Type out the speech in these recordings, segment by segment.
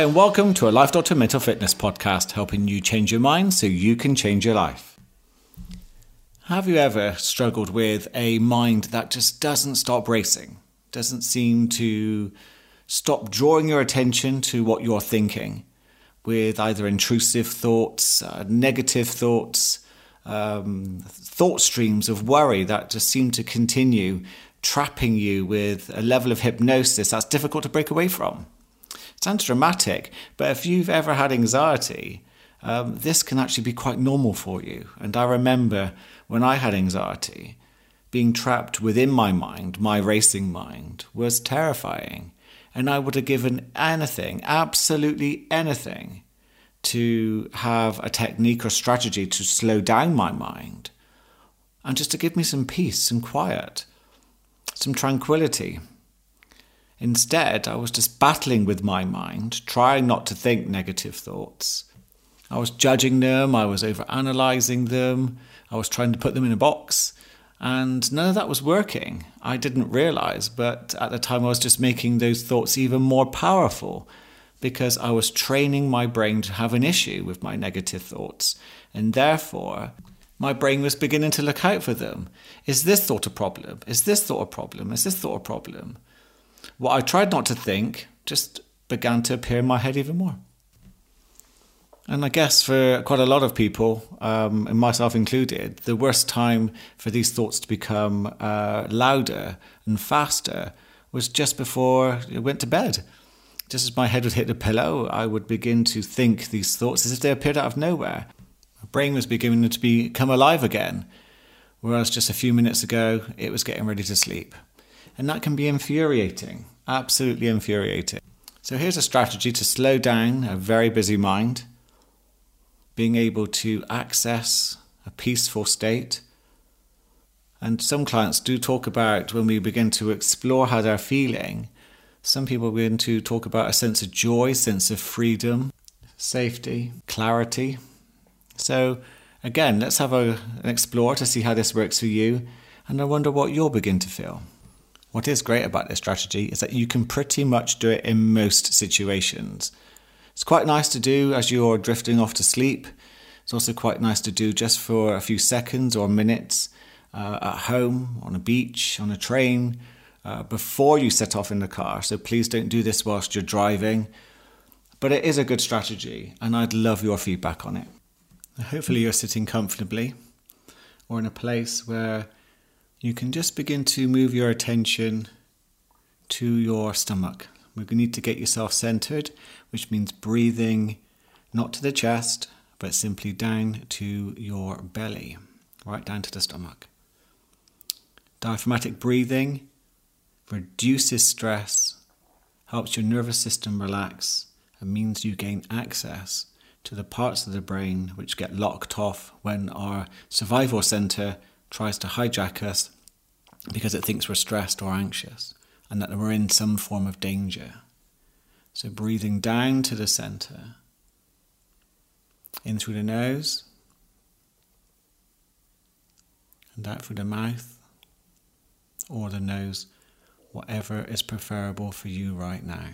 Hi, and welcome to a Life Doctor Mental Fitness podcast, helping you change your mind so you can change your life. Have you ever struggled with a mind that just doesn't stop racing, doesn't seem to stop drawing your attention to what you're thinking, with either intrusive thoughts, uh, negative thoughts, um, thought streams of worry that just seem to continue trapping you with a level of hypnosis that's difficult to break away from? Sounds dramatic, but if you've ever had anxiety, um, this can actually be quite normal for you. And I remember when I had anxiety, being trapped within my mind, my racing mind, was terrifying. And I would have given anything, absolutely anything, to have a technique or strategy to slow down my mind and just to give me some peace, some quiet, some tranquility. Instead, I was just battling with my mind, trying not to think negative thoughts. I was judging them, I was over analyzing them, I was trying to put them in a box, and none of that was working. I didn't realize, but at the time I was just making those thoughts even more powerful because I was training my brain to have an issue with my negative thoughts, and therefore my brain was beginning to look out for them. Is this thought a problem? Is this thought a problem? Is this thought a problem? What I tried not to think just began to appear in my head even more. And I guess for quite a lot of people, um, and myself included, the worst time for these thoughts to become uh, louder and faster was just before I went to bed. Just as my head would hit the pillow, I would begin to think these thoughts as if they appeared out of nowhere. My brain was beginning to become alive again, whereas just a few minutes ago, it was getting ready to sleep. And that can be infuriating, absolutely infuriating. So here's a strategy to slow down a very busy mind, being able to access a peaceful state. And some clients do talk about when we begin to explore how they're feeling, some people begin to talk about a sense of joy, sense of freedom, safety, clarity. So again, let's have a, an explore to see how this works for you. And I wonder what you'll begin to feel. What is great about this strategy is that you can pretty much do it in most situations. It's quite nice to do as you're drifting off to sleep. It's also quite nice to do just for a few seconds or minutes uh, at home, on a beach, on a train, uh, before you set off in the car. So please don't do this whilst you're driving. But it is a good strategy, and I'd love your feedback on it. Hopefully, you're sitting comfortably or in a place where you can just begin to move your attention to your stomach. To need to get yourself centered, which means breathing not to the chest, but simply down to your belly, right down to the stomach. Diaphragmatic breathing reduces stress, helps your nervous system relax, and means you gain access to the parts of the brain which get locked off when our survival center tries to hijack us because it thinks we're stressed or anxious and that we're in some form of danger. So, breathing down to the center, in through the nose, and out through the mouth or the nose, whatever is preferable for you right now.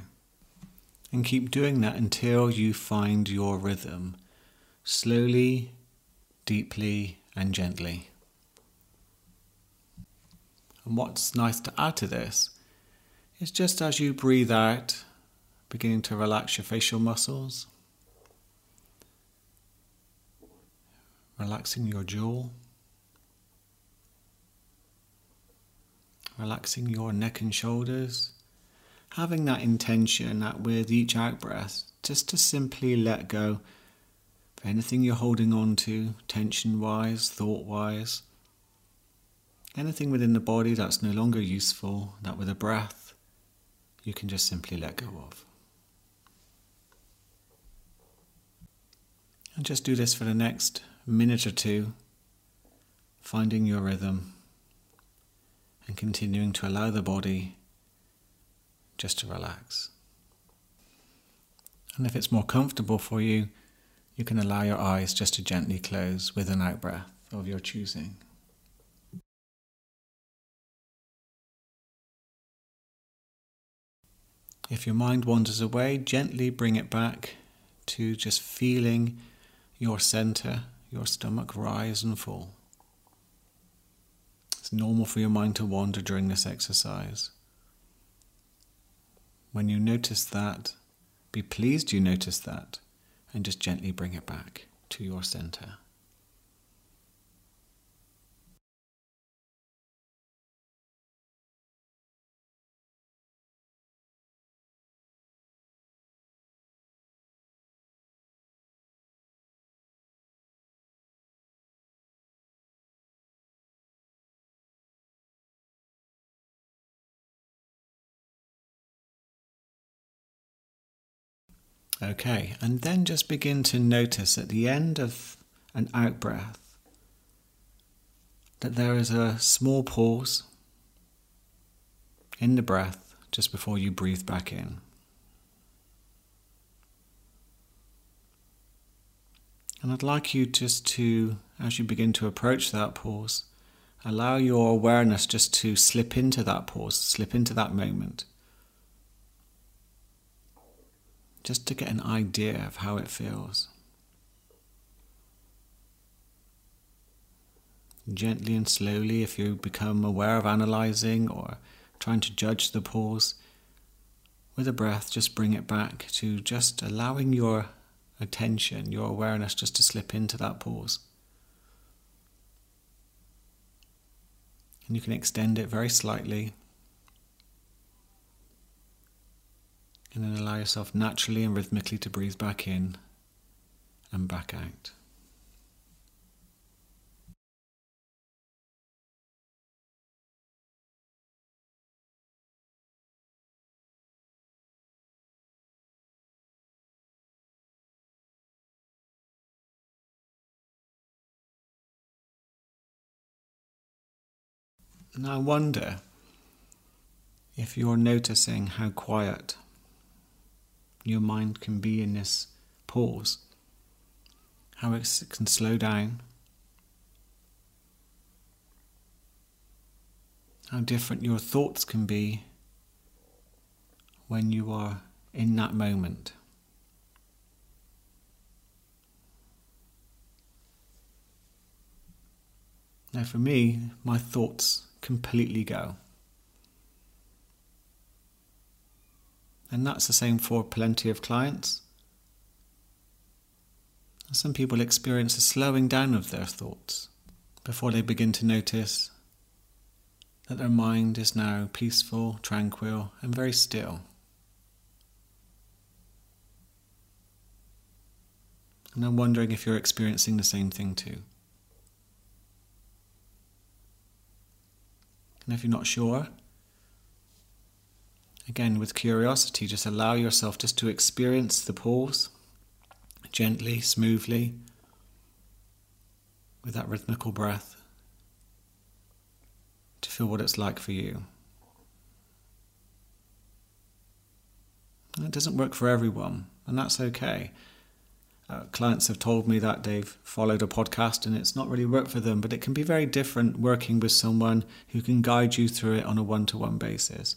And keep doing that until you find your rhythm, slowly, deeply, and gently. And what's nice to add to this is just as you breathe out, beginning to relax your facial muscles, relaxing your jaw, relaxing your neck and shoulders, having that intention that with each out breath, just to simply let go of anything you're holding on to, tension wise, thought wise anything within the body that's no longer useful, that with a breath you can just simply let go of. And just do this for the next minute or two, finding your rhythm and continuing to allow the body just to relax. And if it's more comfortable for you, you can allow your eyes just to gently close with an out breath of your choosing. If your mind wanders away, gently bring it back to just feeling your center, your stomach rise and fall. It's normal for your mind to wander during this exercise. When you notice that, be pleased you notice that, and just gently bring it back to your center. Okay, and then just begin to notice at the end of an out breath that there is a small pause in the breath just before you breathe back in. And I'd like you just to, as you begin to approach that pause, allow your awareness just to slip into that pause, slip into that moment. Just to get an idea of how it feels. Gently and slowly, if you become aware of analyzing or trying to judge the pause, with a breath, just bring it back to just allowing your attention, your awareness just to slip into that pause. And you can extend it very slightly And then allow yourself naturally and rhythmically to breathe back in and back out. And I wonder if you're noticing how quiet your mind can be in this pause, how it can slow down, how different your thoughts can be when you are in that moment. Now, for me, my thoughts completely go. And that's the same for plenty of clients. Some people experience a slowing down of their thoughts before they begin to notice that their mind is now peaceful, tranquil, and very still. And I'm wondering if you're experiencing the same thing too. And if you're not sure, Again, with curiosity, just allow yourself just to experience the pause gently, smoothly, with that rhythmical breath, to feel what it's like for you. it doesn't work for everyone, and that's okay. Uh, clients have told me that they've followed a podcast and it's not really worked for them, but it can be very different working with someone who can guide you through it on a one to one basis.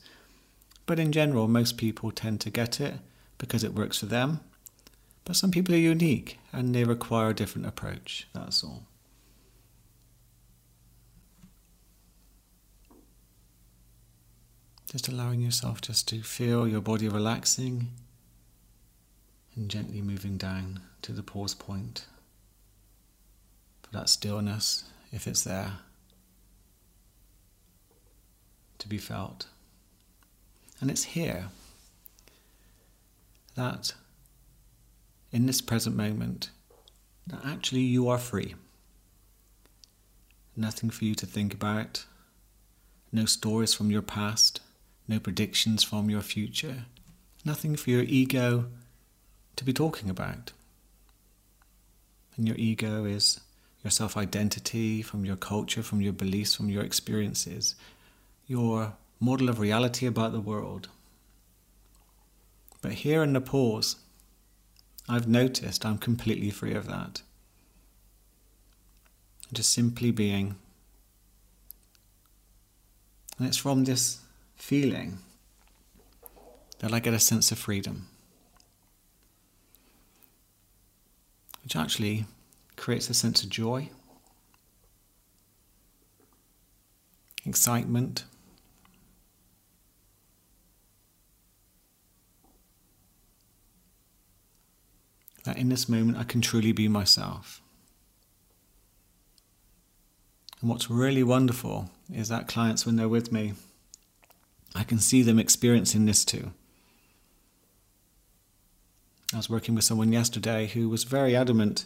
But in general, most people tend to get it because it works for them. But some people are unique and they require a different approach, that's all. Just allowing yourself just to feel your body relaxing and gently moving down to the pause point for that stillness, if it's there, to be felt. And it's here that in this present moment, that actually you are free. Nothing for you to think about, no stories from your past, no predictions from your future, nothing for your ego to be talking about. And your ego is your self identity, from your culture, from your beliefs, from your experiences, your model of reality about the world. But here in the pause, I've noticed I'm completely free of that. Just simply being. And it's from this feeling that I get a sense of freedom, which actually creates a sense of joy, excitement. That in this moment I can truly be myself. And what's really wonderful is that clients, when they're with me, I can see them experiencing this too. I was working with someone yesterday who was very adamant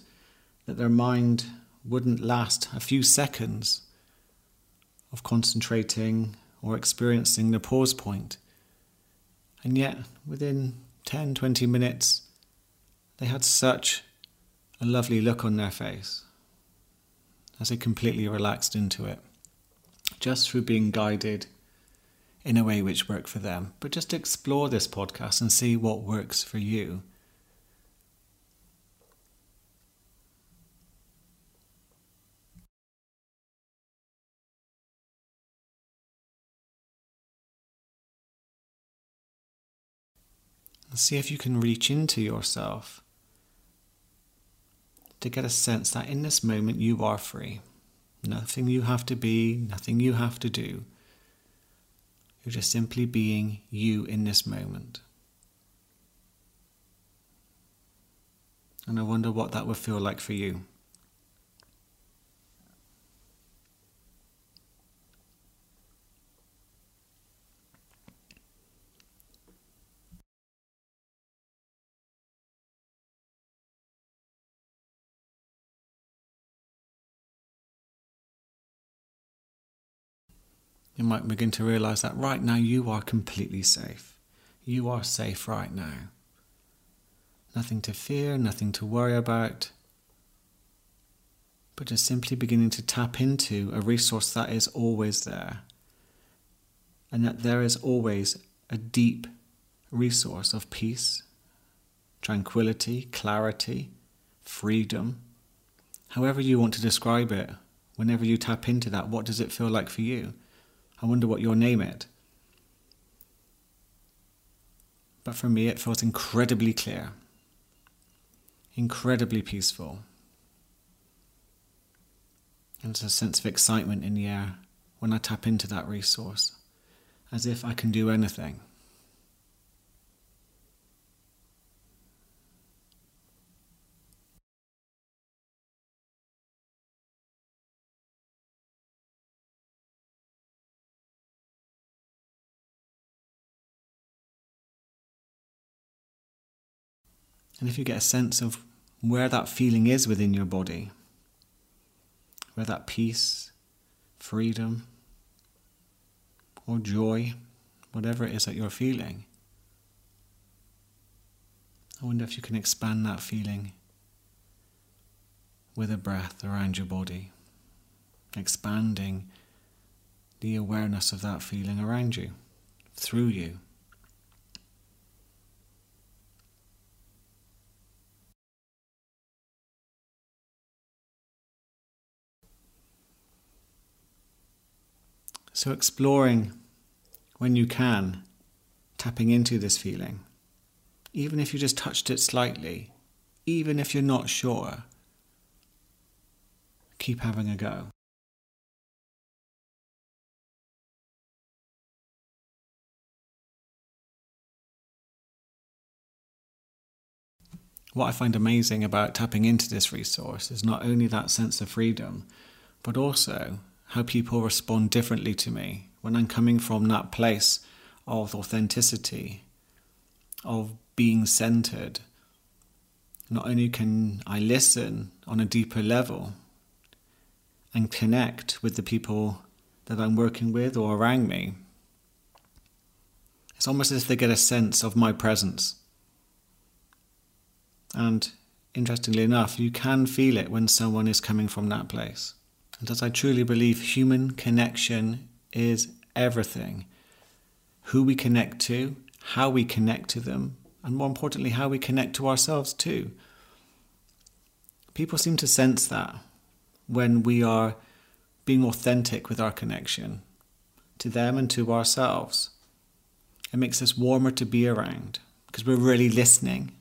that their mind wouldn't last a few seconds of concentrating or experiencing the pause point. And yet, within 10, 20 minutes, they had such a lovely look on their face as they completely relaxed into it, just through being guided in a way which worked for them. But just explore this podcast and see what works for you. See if you can reach into yourself to get a sense that in this moment you are free. Nothing you have to be, nothing you have to do. You're just simply being you in this moment. And I wonder what that would feel like for you. You might begin to realize that right now you are completely safe. You are safe right now. Nothing to fear, nothing to worry about, but just simply beginning to tap into a resource that is always there. And that there is always a deep resource of peace, tranquility, clarity, freedom. However, you want to describe it, whenever you tap into that, what does it feel like for you? I wonder what you'll name it. But for me, it feels incredibly clear, incredibly peaceful. And there's a sense of excitement in the air when I tap into that resource, as if I can do anything. And if you get a sense of where that feeling is within your body, where that peace, freedom, or joy, whatever it is that you're feeling, I wonder if you can expand that feeling with a breath around your body, expanding the awareness of that feeling around you, through you. So, exploring when you can, tapping into this feeling, even if you just touched it slightly, even if you're not sure, keep having a go. What I find amazing about tapping into this resource is not only that sense of freedom, but also how people respond differently to me when I'm coming from that place of authenticity, of being centered. Not only can I listen on a deeper level and connect with the people that I'm working with or around me, it's almost as if they get a sense of my presence. And interestingly enough, you can feel it when someone is coming from that place and as I truly believe human connection is everything. Who we connect to, how we connect to them, and more importantly, how we connect to ourselves too. People seem to sense that when we are being authentic with our connection to them and to ourselves. It makes us warmer to be around because we're really listening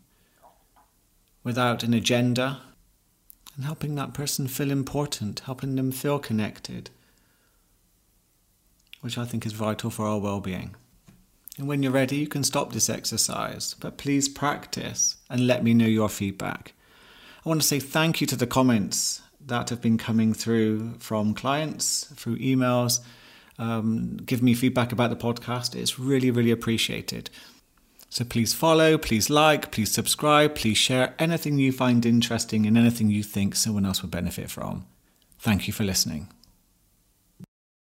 without an agenda and helping that person feel important, helping them feel connected, which I think is vital for our well being. And when you're ready, you can stop this exercise, but please practice and let me know your feedback. I want to say thank you to the comments that have been coming through from clients, through emails. Um, give me feedback about the podcast. It's really, really appreciated. So please follow, please like, please subscribe, please share anything you find interesting and anything you think someone else would benefit from. Thank you for listening.